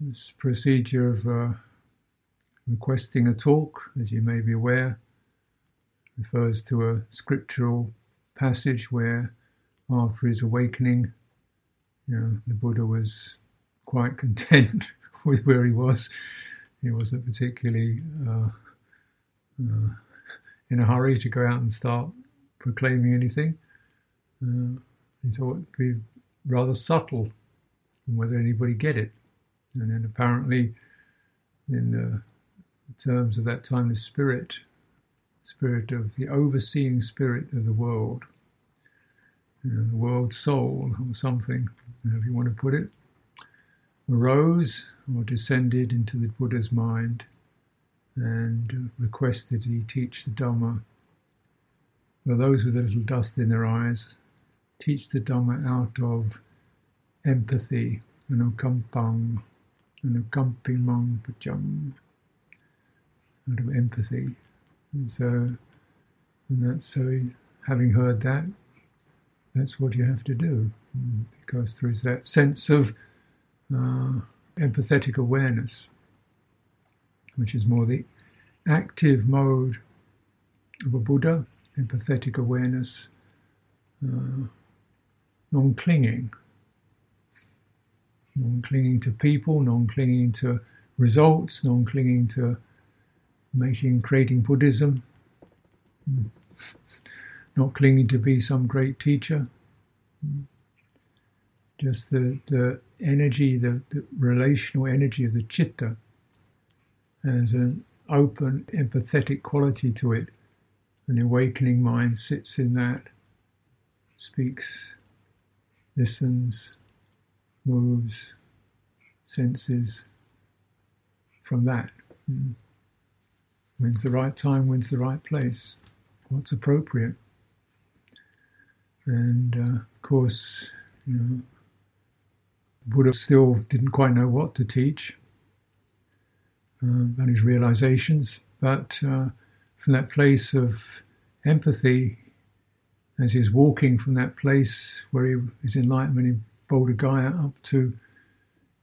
this procedure of uh, requesting a talk, as you may be aware, refers to a scriptural passage where, after his awakening, you know, the Buddha was quite content with where he was. He wasn't particularly uh, uh, in a hurry to go out and start proclaiming anything. Uh, he thought it'd be rather subtle whether anybody get it. And then apparently, in the terms of that time, the spirit, spirit of the overseeing spirit of the world, you know, the world soul or something, however you want to put it, arose or descended into the Buddha's mind and requested he teach the Dhamma. For those with a little dust in their eyes, teach the Dhamma out of empathy, anukampang, anukampimang pacham, out of empathy. And so, and that's so, having heard that, that's what you have to do, because there is that sense of uh, empathetic awareness, which is more the active mode of a Buddha, empathetic awareness, uh, non clinging, non clinging to people, non clinging to results, non clinging to making, creating Buddhism, not clinging to be some great teacher. Just the, the energy, the, the relational energy of the citta has an open, empathetic quality to it. An awakening mind sits in that, speaks, listens, moves, senses from that. Mm. When's the right time? When's the right place? What's appropriate? And uh, of course, you know, Buddha still didn't quite know what to teach uh, his realizations, but uh, from that place of empathy, as he's walking from that place where he, his enlightenment Bodh Gaya up to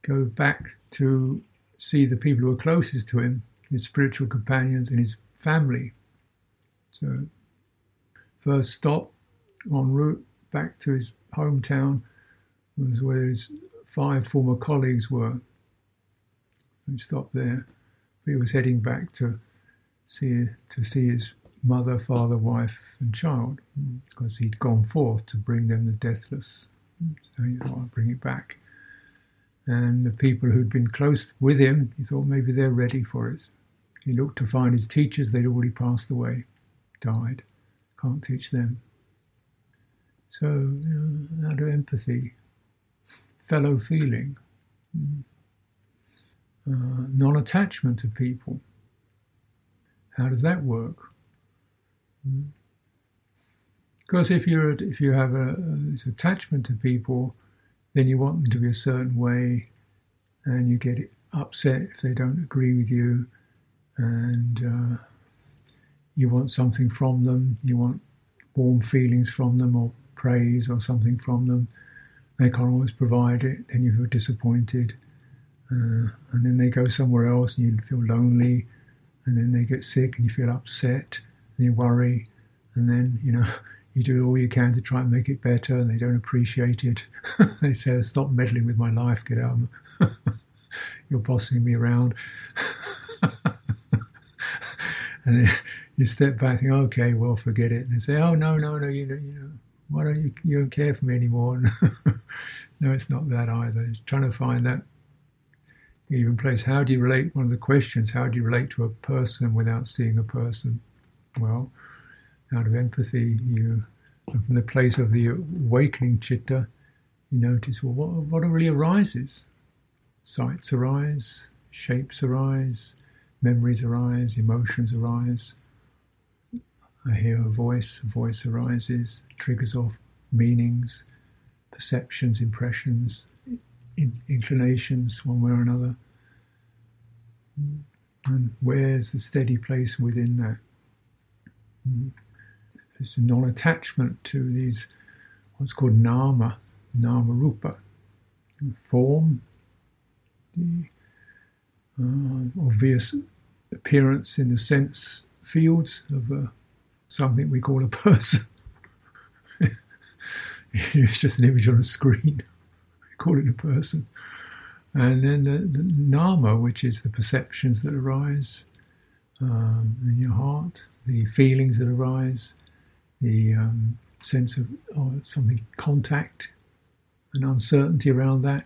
go back to see the people who were closest to him, his spiritual companions and his family. So, first stop en route back to his hometown was where his five former colleagues were. He stopped there. He was heading back to see to see his mother, father, wife, and child because he'd gone forth to bring them the deathless. So he thought, I'll bring it back. And the people who'd been close with him, he thought maybe they're ready for it. He looked to find his teachers, they'd already passed away, died. Can't teach them. So, you know, out of empathy, fellow feeling, hmm, uh, non attachment to people. How does that work? Hmm. Because if you're if you have a, this attachment to people, then you want them to be a certain way, and you get upset if they don't agree with you, and uh, you want something from them. You want warm feelings from them, or praise, or something from them. They can't always provide it. Then you feel disappointed, uh, and then they go somewhere else, and you feel lonely, and then they get sick, and you feel upset, and you worry, and then you know you do all you can to try and make it better, and they don't appreciate it. they say, "Stop meddling with my life, get out." You're bossing me around. and you step back and okay, well, forget it. And they say, "Oh no, no, no, you know, you know, why don't you you don't care for me anymore?" no, it's not that either. It's trying to find that even place. How do you relate? One of the questions: How do you relate to a person without seeing a person? Well, out of empathy, you, from the place of the awakening citta, you notice, well, what, what really arises? Sights arise, shapes arise, memories arise, emotions arise. I hear a voice, a voice arises, triggers off meanings, perceptions, impressions, in, inclinations, one way or another. And where's the steady place within that? Hmm. This non-attachment to these what's called nama, nama rupa, form, the uh, obvious appearance in the sense fields of uh, something we call a person. it's just an image on a screen. we call it a person. And then the, the nama, which is the perceptions that arise um, in your heart, the feelings that arise, the um, sense of oh, something contact, and uncertainty around that.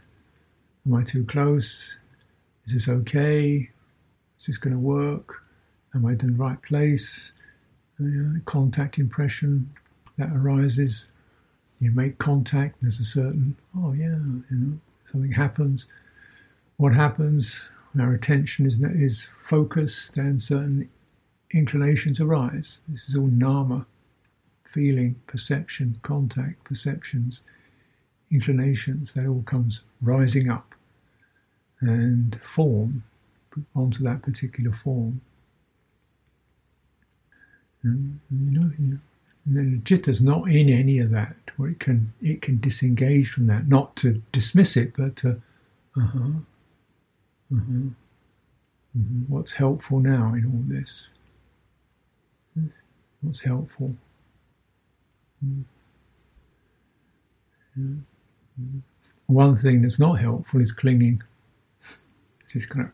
Am I too close? Is this okay? Is this going to work? Am I in the right place? Uh, contact impression that arises. You make contact. There's a certain oh yeah, you know, something happens. What happens? Our attention is is focused, and certain inclinations arise. This is all nama, feeling, perception, contact, perceptions, inclinations. That all comes rising up and form onto that particular form. And, you know, you, and then citta's not in any of that, or it can it can disengage from that, not to dismiss it, but to, uh-huh, uh-huh, uh-huh. what's helpful now in all this? What's helpful? One thing that's not helpful is clinging. It's this kind of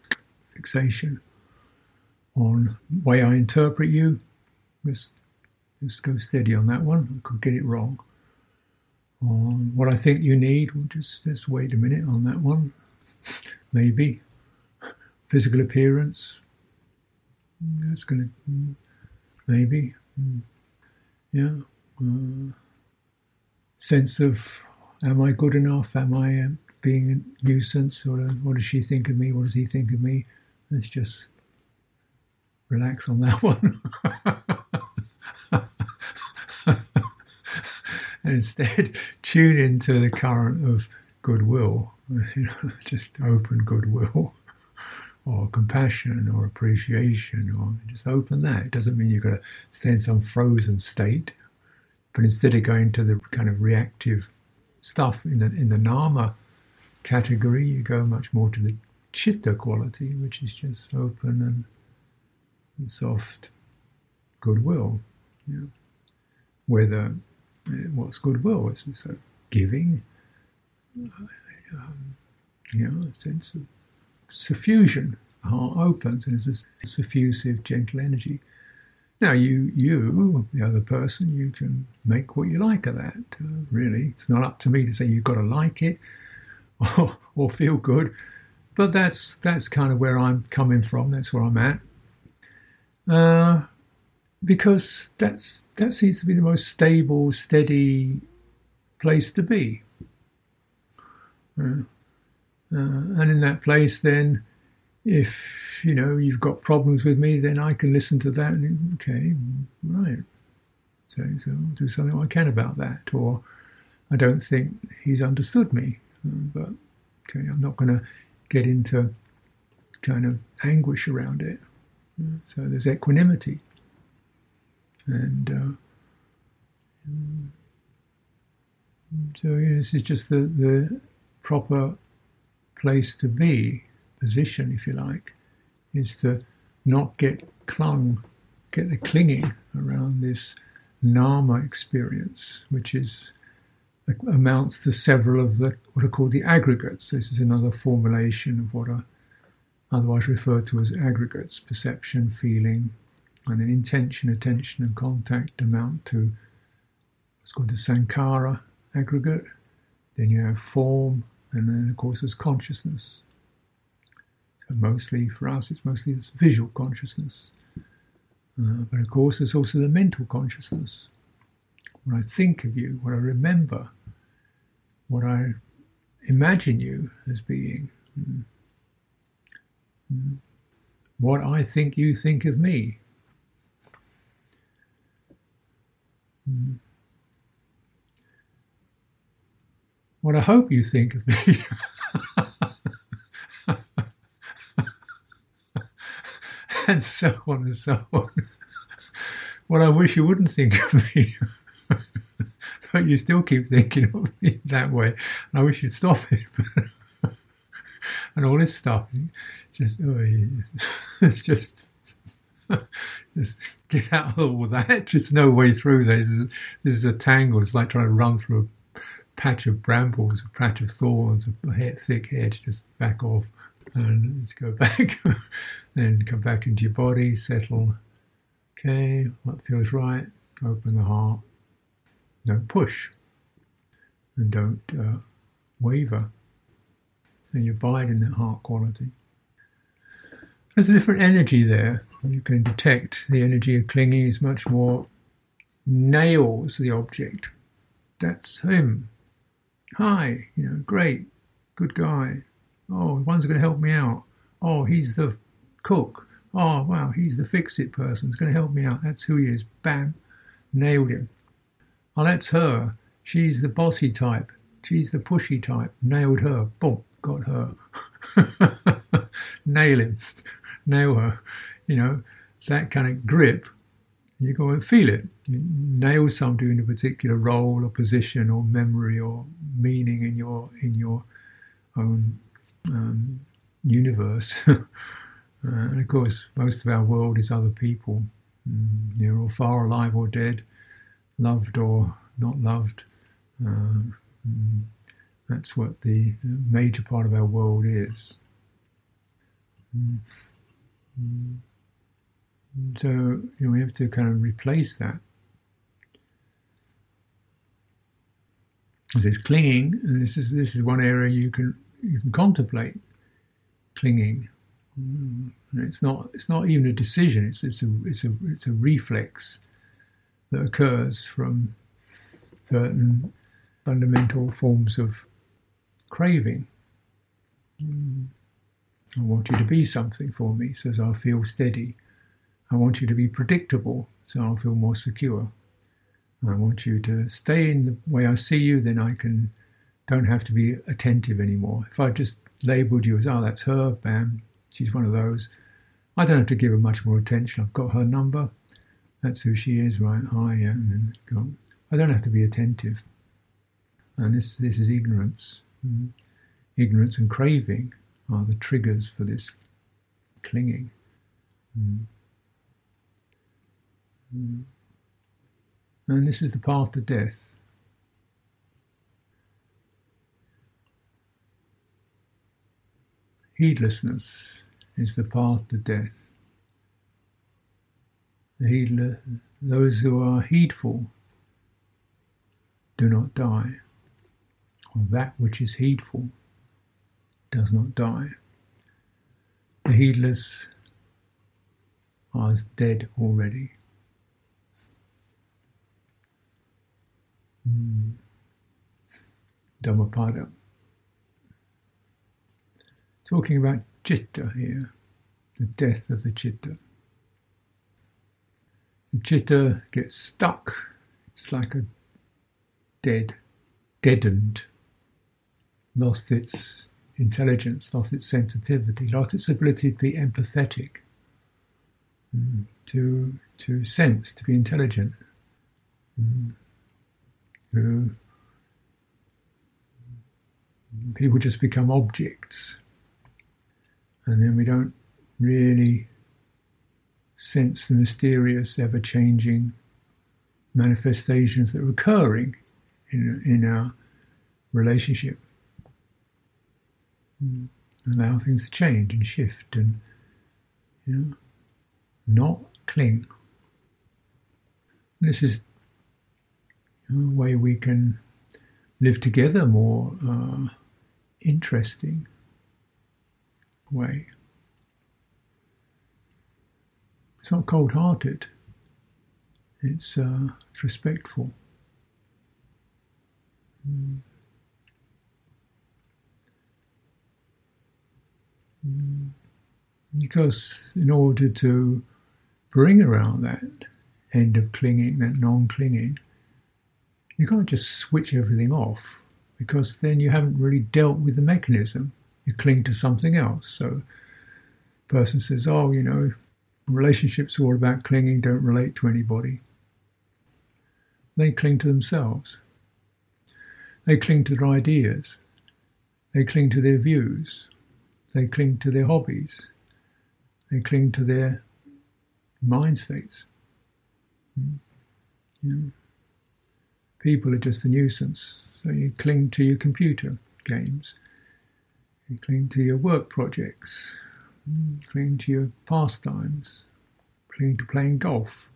fixation on way I interpret you. Just, just go steady on that one. I could get it wrong. On what I think you need, we'll just just wait a minute on that one. Maybe physical appearance. That's going to maybe hmm. yeah. Uh, sense of am I good enough? Am I um, being a nuisance? Or uh, what does she think of me? What does he think of me? Let's just relax on that one. and instead tune into the current of goodwill, just open goodwill or compassion or appreciation or just open that. It doesn't mean you've got to stay in some frozen state, but instead of going to the kind of reactive stuff in the in the nama category, you go much more to the citta quality, which is just open and, and soft goodwill. You know. Whether eh, what's goodwill? It's a giving, um, you know, a sense of suffusion. Heart opens and it's a suffusive, gentle energy. Now, you, you, the other person, you can make what you like of that. Uh, really, it's not up to me to say you've got to like it or, or feel good, but that's that's kind of where I'm coming from. That's where I'm at, uh, because that's that seems to be the most stable, steady place to be. Uh, uh, and in that place, then, if you know you've got problems with me, then I can listen to that and okay, right. So, so I'll do something I can about that, or I don't think he's understood me, but okay, I'm not going to get into kind of anguish around it. So there's equanimity, and uh, so you know, this is just the the proper place to be, position, if you like, is to not get clung, get the clinging around this nama experience, which is amounts to several of the what are called the aggregates. This is another formulation of what are otherwise referred to as aggregates: perception, feeling, and then intention, attention, and contact amount to what's called the sankhara aggregate. Then you have form, and then, of course, there's consciousness. So, mostly for us, it's mostly this visual consciousness. Uh, but of course, there's also the mental consciousness. What I think of you, what I remember, what I imagine you as being, mm. Mm. what I think you think of me. Mm. what I hope you think of me. and so on and so on. well, I wish you wouldn't think of me. but you still keep thinking of me that way. And I wish you'd stop it. and all this stuff. Just, oh, it's just, just get out of all that. Just no way through. This there's a tangle. It's like trying to run through a patch of brambles, a patch of thorns, a thick hedge. Just back off and let's go back. then come back into your body, settle. Okay, what feels right? Open the heart. Don't push and don't uh, waver. And you abide in that heart quality. There's a different energy there. You can detect the energy of clinging is much more nails the object. That's him. Hi, you know, great, good guy. Oh, one's going to help me out. Oh, he's the cook. Oh, wow, he's the fix it person. He's going to help me out. That's who he is. Bam, nailed him. Oh, that's her. She's the bossy type. She's the pushy type. Nailed her. Boom, got her. Nail him. Nail her. You know, that kind of grip. You go and feel it. You nail somebody in a particular role or position or memory or meaning in your in your own um, universe. uh, and of course, most of our world is other people, mm, near or far, alive or dead, loved or not loved. Uh, mm, that's what the major part of our world is. Mm, mm. So you know, we have to kind of replace that. There's clinging, and this is this is one area you can you can contemplate clinging. Mm. It's not it's not even a decision. It's it's a it's a it's a reflex that occurs from certain fundamental forms of craving. Mm. I want you to be something for me, so I'll feel steady. I want you to be predictable, so I'll feel more secure. I want you to stay in the way I see you, then I can don't have to be attentive anymore. If I just labeled you as, oh, that's her, bam, she's one of those, I don't have to give her much more attention. I've got her number, that's who she is, right? Hi, yeah, and then go. I don't have to be attentive. And this, this is ignorance. Mm. Ignorance and craving are the triggers for this clinging. Mm. And this is the path to death. Heedlessness is the path to death. The those who are heedful do not die, or that which is heedful does not die. The heedless are dead already. Mm. Dhammapada. Talking about citta here, the death of the citta. The citta gets stuck. It's like a dead, deadened, lost its intelligence, lost its sensitivity, lost its ability to be empathetic, mm, to to sense, to be intelligent. Mm. To, people just become objects, and then we don't really sense the mysterious, ever changing manifestations that are occurring in, in our relationship. Mm. Allow things to change and shift and you know, not cling. This is a way we can live together more uh, interesting way. It's not cold hearted, it's, uh, it's respectful. Mm. Because in order to bring around that end of clinging, that non clinging, you can't just switch everything off because then you haven't really dealt with the mechanism. You cling to something else. So, the person says, "Oh, you know, relationships are all about clinging. Don't relate to anybody." They cling to themselves. They cling to their ideas. They cling to their views. they cling to their hobbies, they cling to their mind states. Hmm. People are just a nuisance, so you cling to your computer games, you cling to your work projects, hmm. cling to your pastimes, cling to playing golf.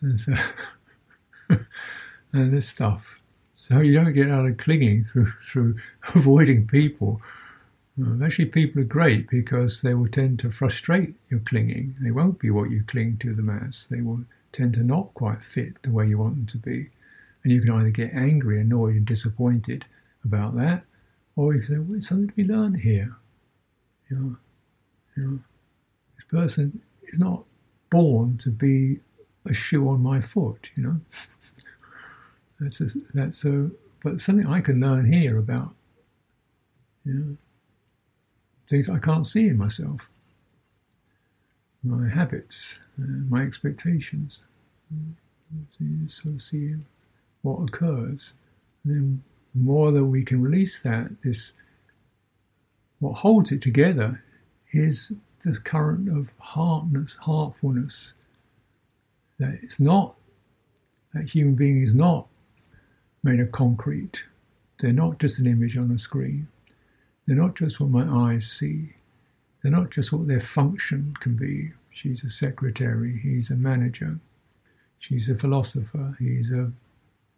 and so, and this stuff. So you don't get out of clinging through through avoiding people. actually, people are great because they will tend to frustrate your clinging. They won't be what you cling to the mass. They will tend to not quite fit the way you want them to be. And you can either get angry, annoyed, and disappointed about that, or you can say, well, there's something to be learned here. You know, you know, this person is not born to be a shoe on my foot, you know. that's a, that's but something I can learn here about, you know, things I can't see in myself, my habits, uh, my expectations. So you see what occurs. And then more that we can release that, this what holds it together is the current of heartness, heartfulness, that it's not, that human being is not made of concrete. They're not just an image on a screen. They're not just what my eyes see. They're not just what their function can be. She's a secretary, he's a manager, she's a philosopher, he's a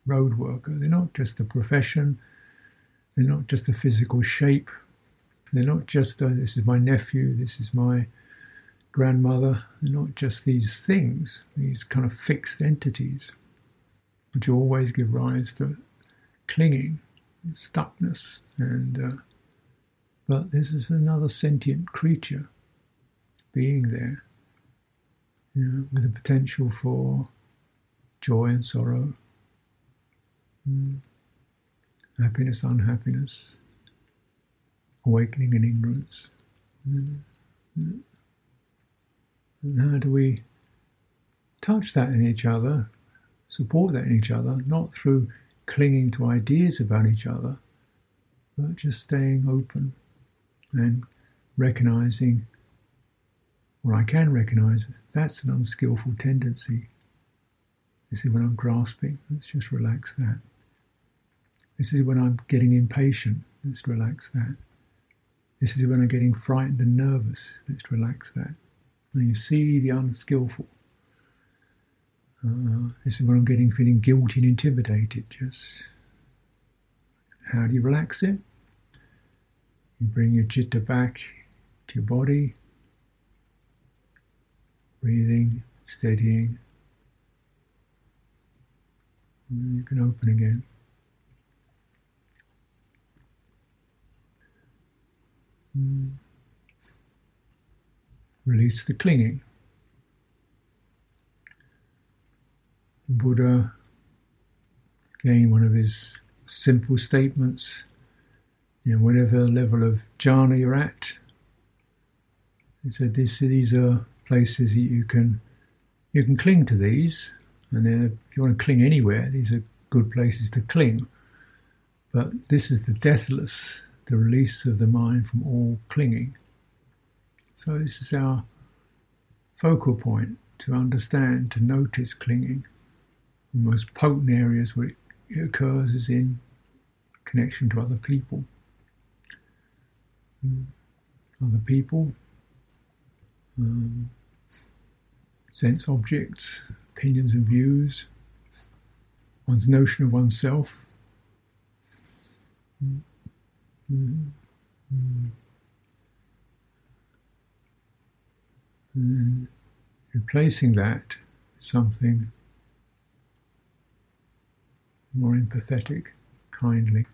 road worker. They're not just a profession, they're not just a physical shape, they're not just, a, this is my nephew, this is my grandmother, they're not just these things, these kind of fixed entities, which always give rise to clinging, stuckness, and uh, but this is another sentient creature being there, you know, with the potential for joy and sorrow, mm, happiness, unhappiness, awakening and ignorance. Mm, how do we touch that in each other, support that in each other, not through clinging to ideas about each other, but just staying open and recognizing, or I can recognize, that's an unskillful tendency. This is when I'm grasping, let's just relax that. This is when I'm getting impatient, let's relax that. This is when I'm getting frightened and nervous, let's relax that. And you see the unskillful. Uh, this is when I'm getting feeling guilty and intimidated. Just how do you relax it? You bring your citta back to your body, breathing, steadying. And you can open again. Release the clinging. Buddha, again, one of his simple statements, you know, whatever level of jhana you're at, he said this, these are places that you can you can cling to these, and if you want to cling anywhere, these are good places to cling. But this is the deathless, the release of the mind from all clinging. So this is our focal point to understand, to notice clinging. The most potent areas where it occurs is in connection to other people. Mm. Other people, um, sense objects, opinions and views, one's notion of oneself. Mm-hmm. Mm-hmm. And replacing that with something more empathetic, kindly.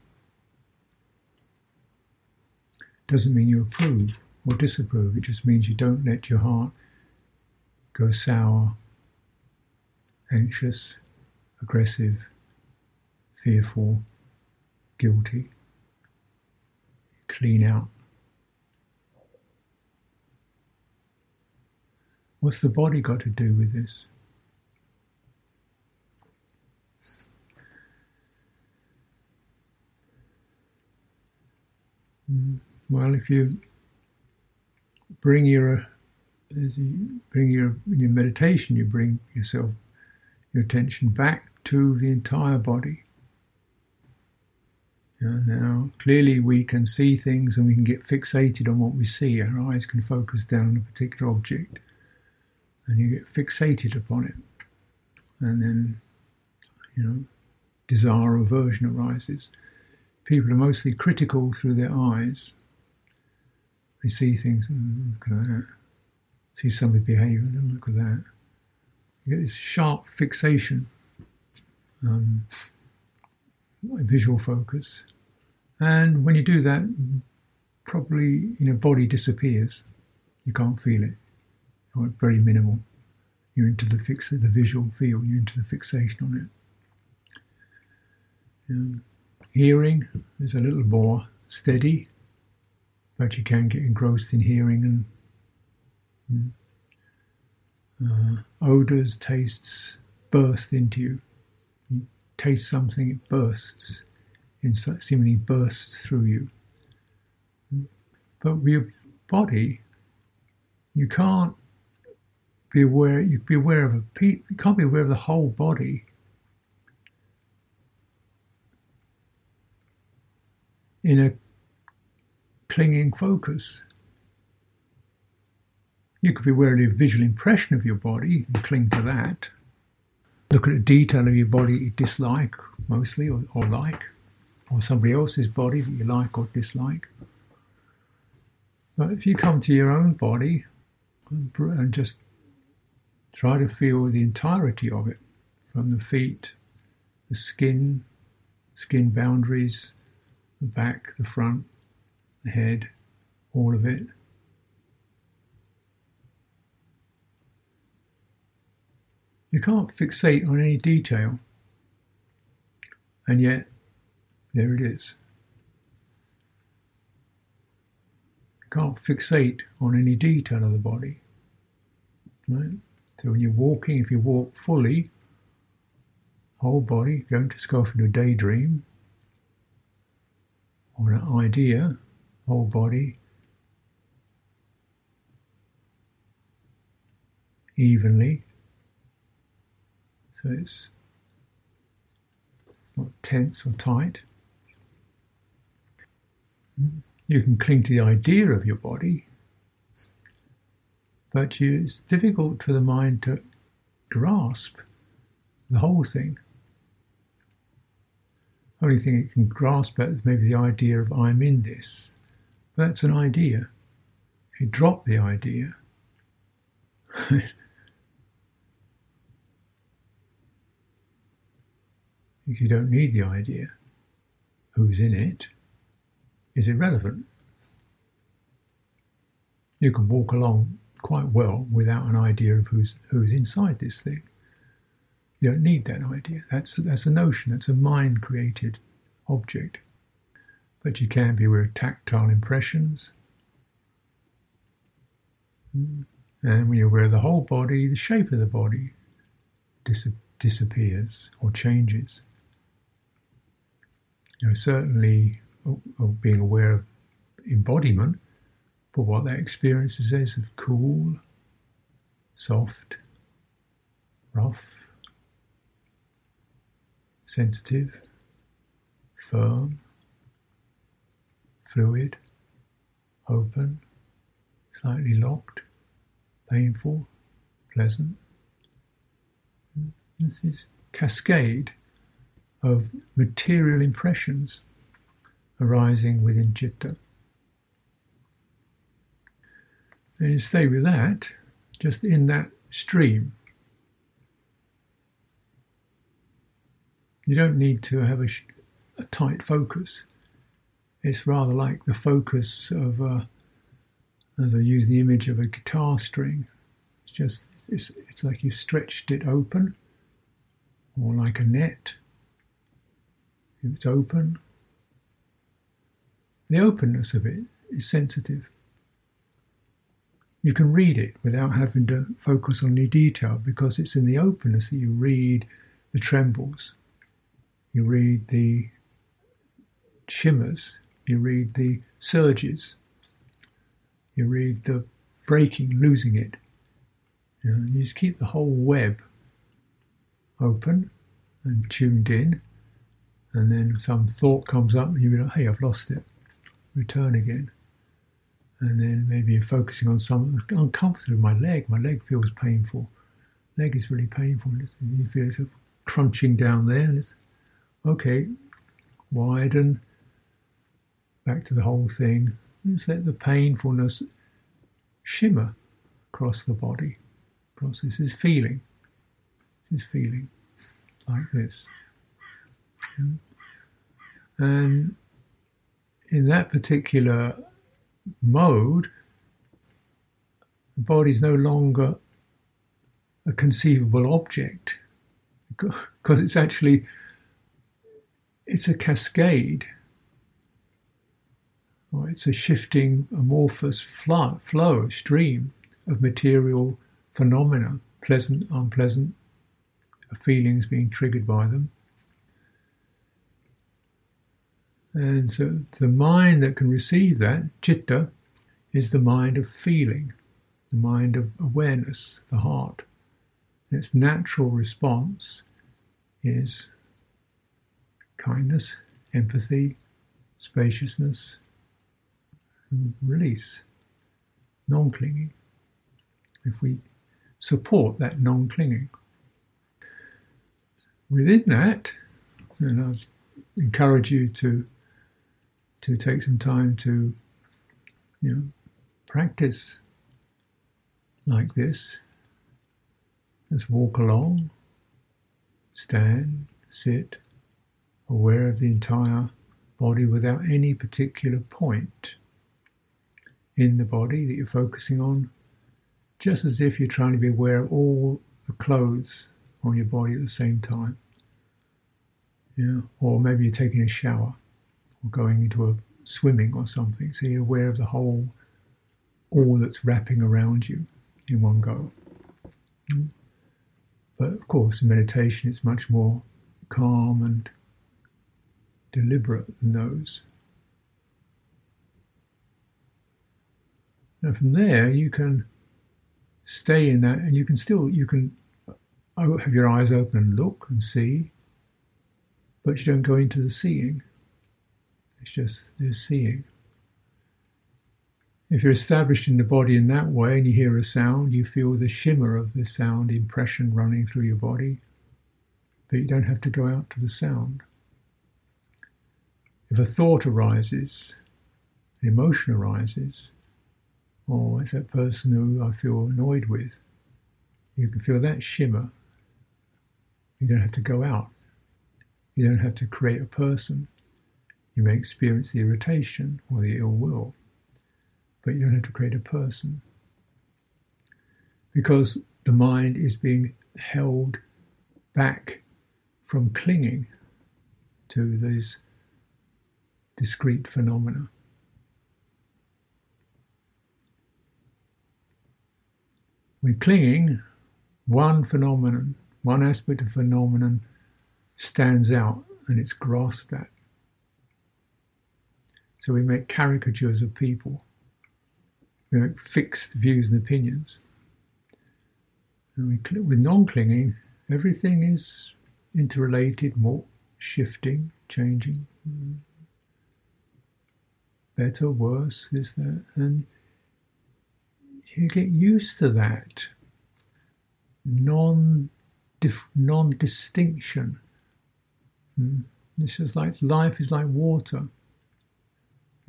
Doesn't mean you approve or disapprove, it just means you don't let your heart go sour, anxious, aggressive, fearful, guilty clean out. What's the body got to do with this? Hmm, well, if you bring your uh, as you bring your your meditation, you bring yourself your attention back to the entire body. Now, clearly, we can see things and we can get fixated on what we see. Our eyes can focus down on a particular object, and you get fixated upon it, and then, you know, desire or aversion arises. People are mostly critical through their eyes. They see things, and look at that. See somebody behaving, and look at that. You get this sharp fixation, um, visual focus. And when you do that, probably you know body disappears. You can't feel it. Or very minimal. You're into the fix the visual field. You're into the fixation on it. Um, hearing is a little more steady, but you can get engrossed in hearing and. uh, odors, tastes burst into you. You taste something, it bursts seemingly bursts through you. But with your body, you can't be aware. You be aware of a. You can't be aware of the whole body. In a clinging focus. You could be aware of a visual impression of your body and cling to that. Look at a detail of your body you dislike mostly or, or like or somebody else's body that you like or dislike. But if you come to your own body and just try to feel the entirety of it, from the feet, the skin, skin boundaries, the back, the front, the head, all of it. You can't fixate on any detail, and yet there it is. Can't fixate on any detail of the body. Right? So when you're walking, if you walk fully, whole body, don't just go off into a daydream or an idea, whole body, evenly. So it's not tense or tight. You can cling to the idea of your body, but you, it's difficult for the mind to grasp the whole thing. Only thing it can grasp at is maybe the idea of I'm in this. But that's an idea. If you drop the idea, if you don't need the idea, who's in it, is irrelevant. You can walk along quite well without an idea of who's who's inside this thing. You don't need that idea. That's that's a notion. That's a mind created object. But you can be aware of tactile impressions. And when you're aware of the whole body, the shape of the body dis- disappears or changes. You know, certainly of being aware of embodiment, but what that experience is of cool, soft, rough, sensitive, firm, fluid, open, slightly locked, painful, pleasant. This is cascade of material impressions arising within citta. And stay with that, just in that stream. You don't need to have a, a tight focus. It's rather like the focus of, a, as I use the image of a guitar string. It's just, it's, it's like you've stretched it open, or like a net. If it's open, the openness of it is sensitive. You can read it without having to focus on any detail because it's in the openness that you read the trembles, you read the shimmers, you read the surges. You read the breaking, losing it. You, know, you just keep the whole web open and tuned in, and then some thought comes up, and you go, "Hey, I've lost it." Return again, and then maybe you're focusing on something uncomfortable. My leg, my leg feels painful. Leg is really painful. You feel it's crunching down there, and it's okay. Widen back to the whole thing. Just let the painfulness shimmer across the body. This is feeling. This is feeling like this. And in that particular mode, the body is no longer a conceivable object because it's actually it's a cascade or it's a shifting amorphous flow, flow stream of material phenomena pleasant unpleasant feelings being triggered by them. And so the mind that can receive that, citta, is the mind of feeling, the mind of awareness, the heart. And its natural response is kindness, empathy, spaciousness, release, non clinging. If we support that non clinging, within that, and I encourage you to to take some time to you know practice like this. Just walk along, stand, sit, aware of the entire body without any particular point in the body that you're focusing on, just as if you're trying to be aware of all the clothes on your body at the same time. Yeah, or maybe you're taking a shower or going into a swimming or something, so you're aware of the whole, all that's wrapping around you in one go. Mm. But of course, in meditation, it's much more calm and deliberate than those. And from there, you can stay in that, and you can still you can have your eyes open and look and see, but you don't go into the seeing. It's just there's seeing. If you're established in the body in that way and you hear a sound, you feel the shimmer of the sound impression running through your body, but you don't have to go out to the sound. If a thought arises, an emotion arises, or it's that person who I feel annoyed with, you can feel that shimmer. You don't have to go out. You don't have to create a person. You may experience the irritation or the ill will, but you don't have to create a person. Because the mind is being held back from clinging to these discrete phenomena. With clinging, one phenomenon, one aspect of phenomenon stands out and it's grasped at. So we make caricatures of people, we make fixed views and opinions. And we, with non clinging, everything is interrelated, more shifting, changing, better, worse, this, that, and you get used to that non non distinction. Hmm. It's just like life is like water.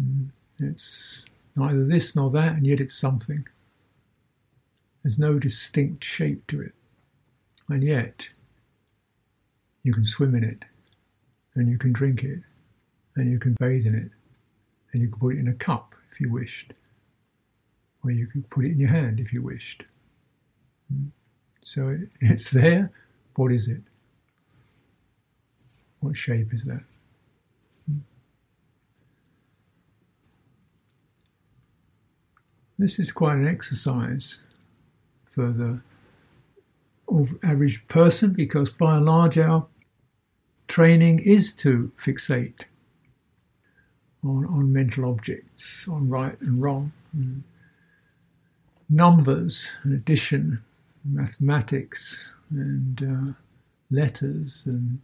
Hmm. It's neither this nor that, and yet it's something. There's no distinct shape to it. And yet, you can swim in it, and you can drink it, and you can bathe in it, and you can put it in a cup if you wished, or you could put it in your hand if you wished. Hmm. So it's there. What is it? What shape is that? This is quite an exercise for the average person because by and large our training is to fixate on, on mental objects, on right and wrong, and numbers and addition, mathematics and uh, letters and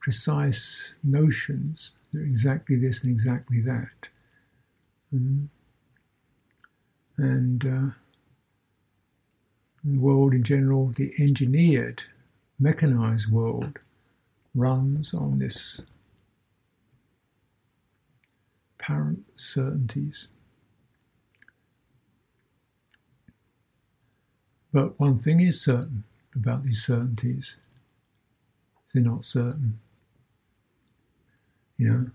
precise notions. They're exactly this and exactly that. Mm. And uh, the world in general, the engineered, mechanized world, runs on this apparent certainties. But one thing is certain about these certainties they're not certain. You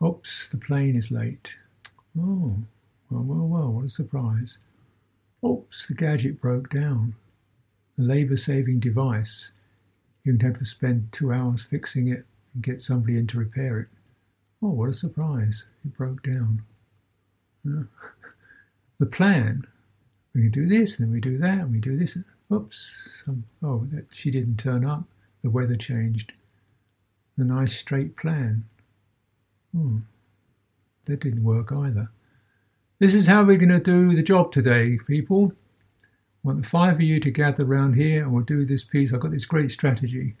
know, oops, the plane is late. Oh, well, well, well, what a surprise. Oops, the gadget broke down. A labour saving device. You can have to spend two hours fixing it and get somebody in to repair it. Oh, what a surprise. It broke down. The plan we can do this, and then we do that, and we do this. Oops, some, oh, that, she didn't turn up. The weather changed. The nice straight plan. Hmm, that didn't work either. This is how we're going to do the job today, people. I want the five of you to gather around here and we'll do this piece. I've got this great strategy.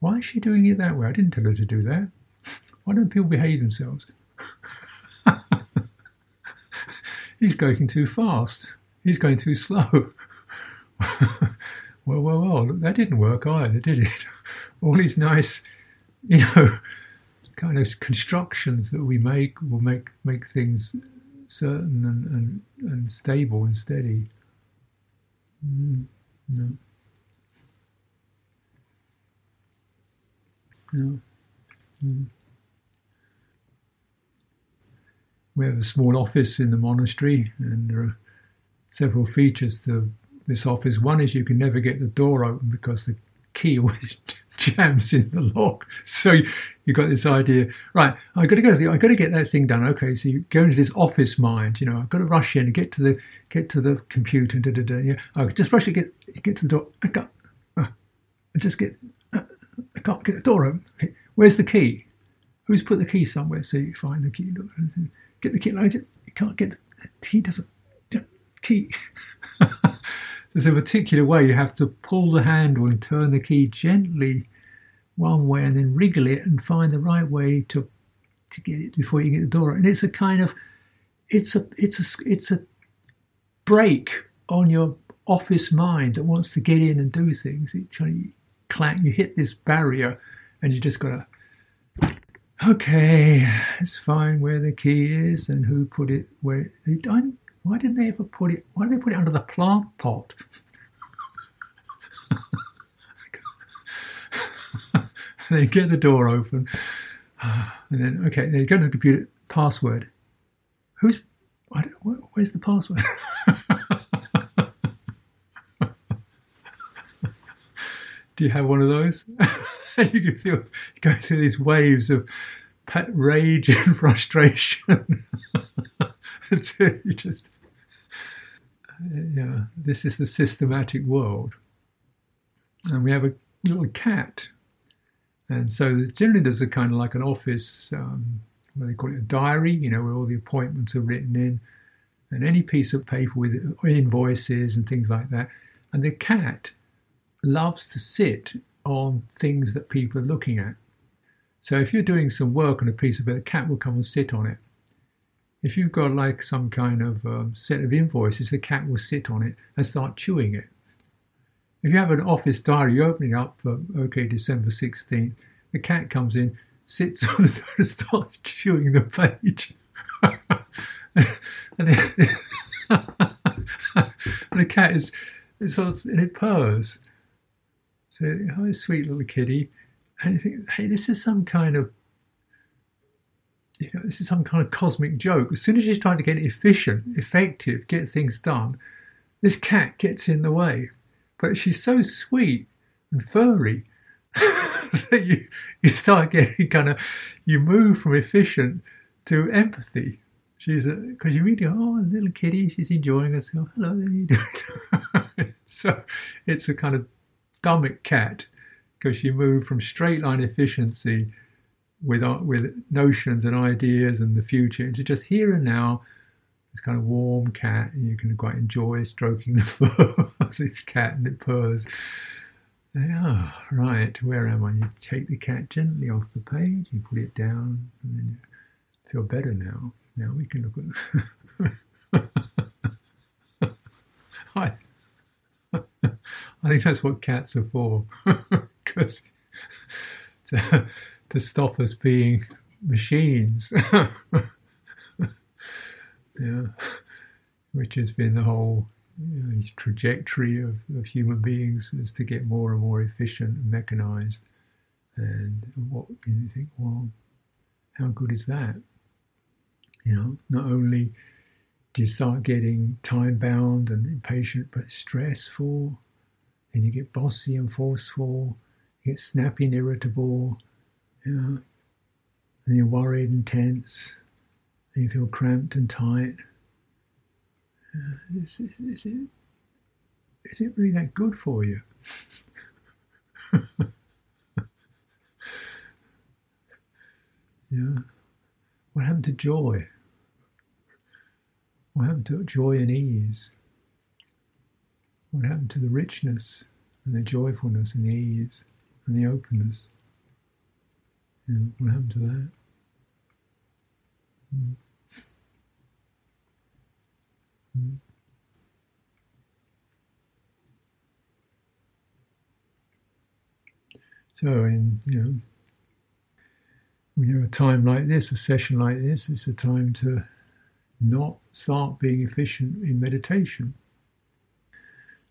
Why is she doing it that way? I didn't tell her to do that. Why don't people behave themselves? He's going too fast. He's going too slow. well, well, well, look, that didn't work either, did it? All these nice, you know, kind of constructions that we make will make make things certain and, and, and stable and steady. Mm, no. No. Mm. We have a small office in the monastery, and there are several features to this office. One is you can never get the door open because the key always jams in the lock. So you, have got this idea, right? I've got to go. to the, I've got to get that thing done. Okay, so you go into this office mind. You know, I've got to rush in and get to the get to the computer. Da, da, da, yeah, I just rush to get get to the door. I can't. Uh, I just get. Uh, I can't get the door open. Okay, where's the key? Who's put the key somewhere? So you find the key. Get the key. You can't get the key. Doesn't key. There's a particular way you have to pull the handle and turn the key gently one way and then wriggle it and find the right way to to get it before you get the door. And it's a kind of it's a it's a it's a break on your office mind that wants to get in and do things. It you clank, you hit this barrier, and you just gotta. Okay, it's fine where the key is and who put it where. It, I why didn't they ever put it? Why did they put it under the plant pot? they get the door open, and then okay, they go to the computer. Password. Who's? where's the password? Do you have one of those? and you can feel going through these waves of rage and frustration until you just yeah, this is the systematic world. And we have a little cat. And so generally there's a kind of like an office, um, what they call it, a diary, you know, where all the appointments are written in, and any piece of paper with invoices and things like that. And the cat loves to sit on things that people are looking at. So if you're doing some work on a piece of paper, the cat will come and sit on it if you've got like some kind of um, set of invoices, the cat will sit on it and start chewing it. If you have an office diary, you open it up for, okay, December 16th, the cat comes in, sits on the and starts chewing the page. and, the cat is, is sort of, and it purrs. So, oh, sweet little kitty. And you think, hey, this is some kind of you know, this is some kind of cosmic joke. As soon as she's trying to get efficient, effective, get things done, this cat gets in the way. But she's so sweet and furry that you, you start getting kind of, you move from efficient to empathy. She's because you really, oh, little kitty, she's enjoying herself. Hello, so it's a kind of Dhammic cat because you move from straight line efficiency with uh, with notions and ideas and the future into just here and now. This kind of warm cat, and you can quite enjoy stroking the fur of this cat and it purrs. Ah, oh, right, where am I? You take the cat gently off the page, you put it down, and then you feel better now. Now we can look at. I, I think that's what cats are for, because to, to stop us being machines. Yeah, which has been the whole you know, trajectory of, of human beings is to get more and more efficient and mechanized. And what you think, well, how good is that? You know, not only do you start getting time bound and impatient, but stressful, and you get bossy and forceful, you get snappy and irritable, you know, and you're worried and tense, you feel cramped and tight. Uh, is, is, is, it, is it really that good for you? yeah. What happened to joy? What happened to joy and ease? What happened to the richness and the joyfulness and the ease and the openness? Yeah, what happened to that? Mm. Mm. So, in you know, when you have a time like this, a session like this, it's a time to not start being efficient in meditation.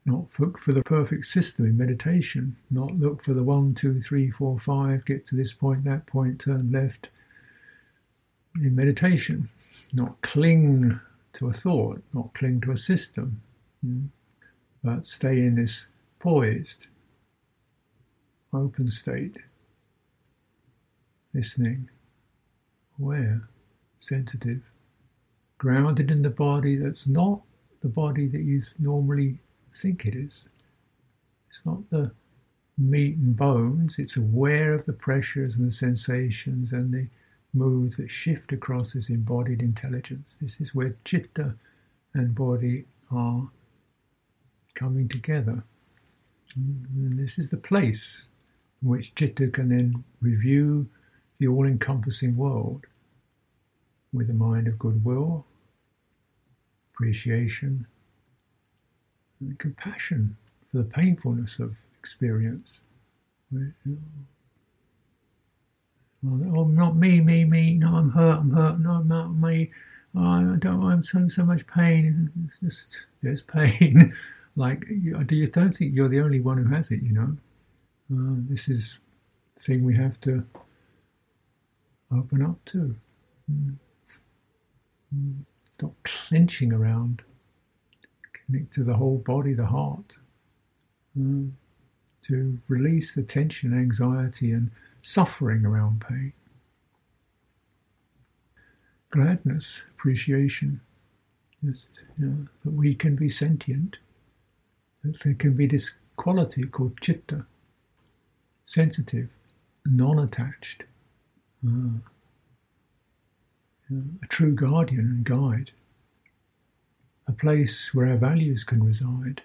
Not look for the perfect system in meditation. Not look for the one, two, three, four, five, get to this point, that point, turn left in meditation. Not cling to a thought, not cling to a system, hmm, but stay in this poised, open state, listening, aware, sensitive, grounded in the body that's not the body that you normally think it is. It's not the meat and bones, it's aware of the pressures and the sensations and the moods that shift across as embodied intelligence. This is where citta and body are coming together. And this is the place in which citta can then review the all encompassing world with a mind of goodwill, appreciation, and compassion for the painfulness of experience. Oh, not me, me, me. No, I'm hurt. I'm hurt. No, I'm not me. Oh, I don't. I'm so so much pain. It's just there's pain. like you, you don't think you're the only one who has it. You know, uh, this is thing we have to open up to. Mm. Mm. Stop clenching around. Connect to the whole body, the heart. Mm. To release the tension, anxiety, and suffering around pain. Gladness, appreciation, just you know, that we can be sentient, that there can be this quality called citta, sensitive, non attached, uh, you know, a true guardian and guide, a place where our values can reside,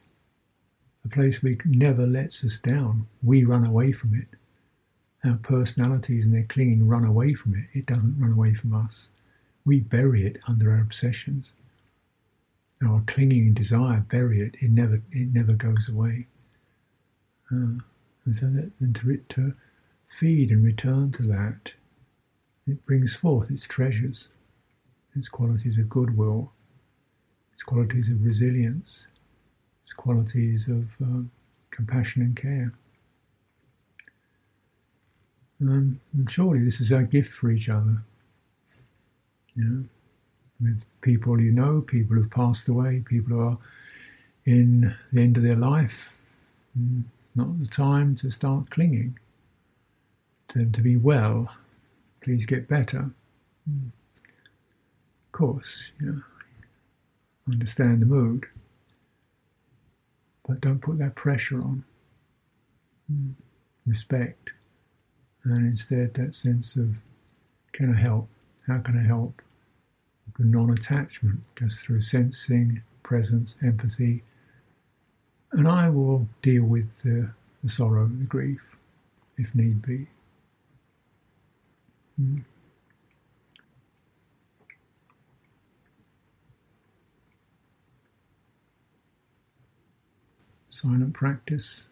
a place where never lets us down. We run away from it our personalities and their clinging run away from it. It doesn't run away from us. We bury it under our obsessions. Our clinging desire bury it. It never it never goes away. Uh, and so that and to to feed and return to that, it brings forth its treasures, its qualities of goodwill, its qualities of resilience, its qualities of uh, compassion and care. Um, and surely this is our gift for each other. You know, with people you know, people who've passed away, people who are in the end of their life. Mm, not the time to start clinging. To to be well. Please get better. Mm. Of course, you know, understand the mood, but don't put that pressure on. Mm. Respect and instead that sense of can I help? How can I help? The non attachment, just through sensing, presence, empathy. And I will deal with the, the sorrow, the grief, if need be. Mm. Silent practice.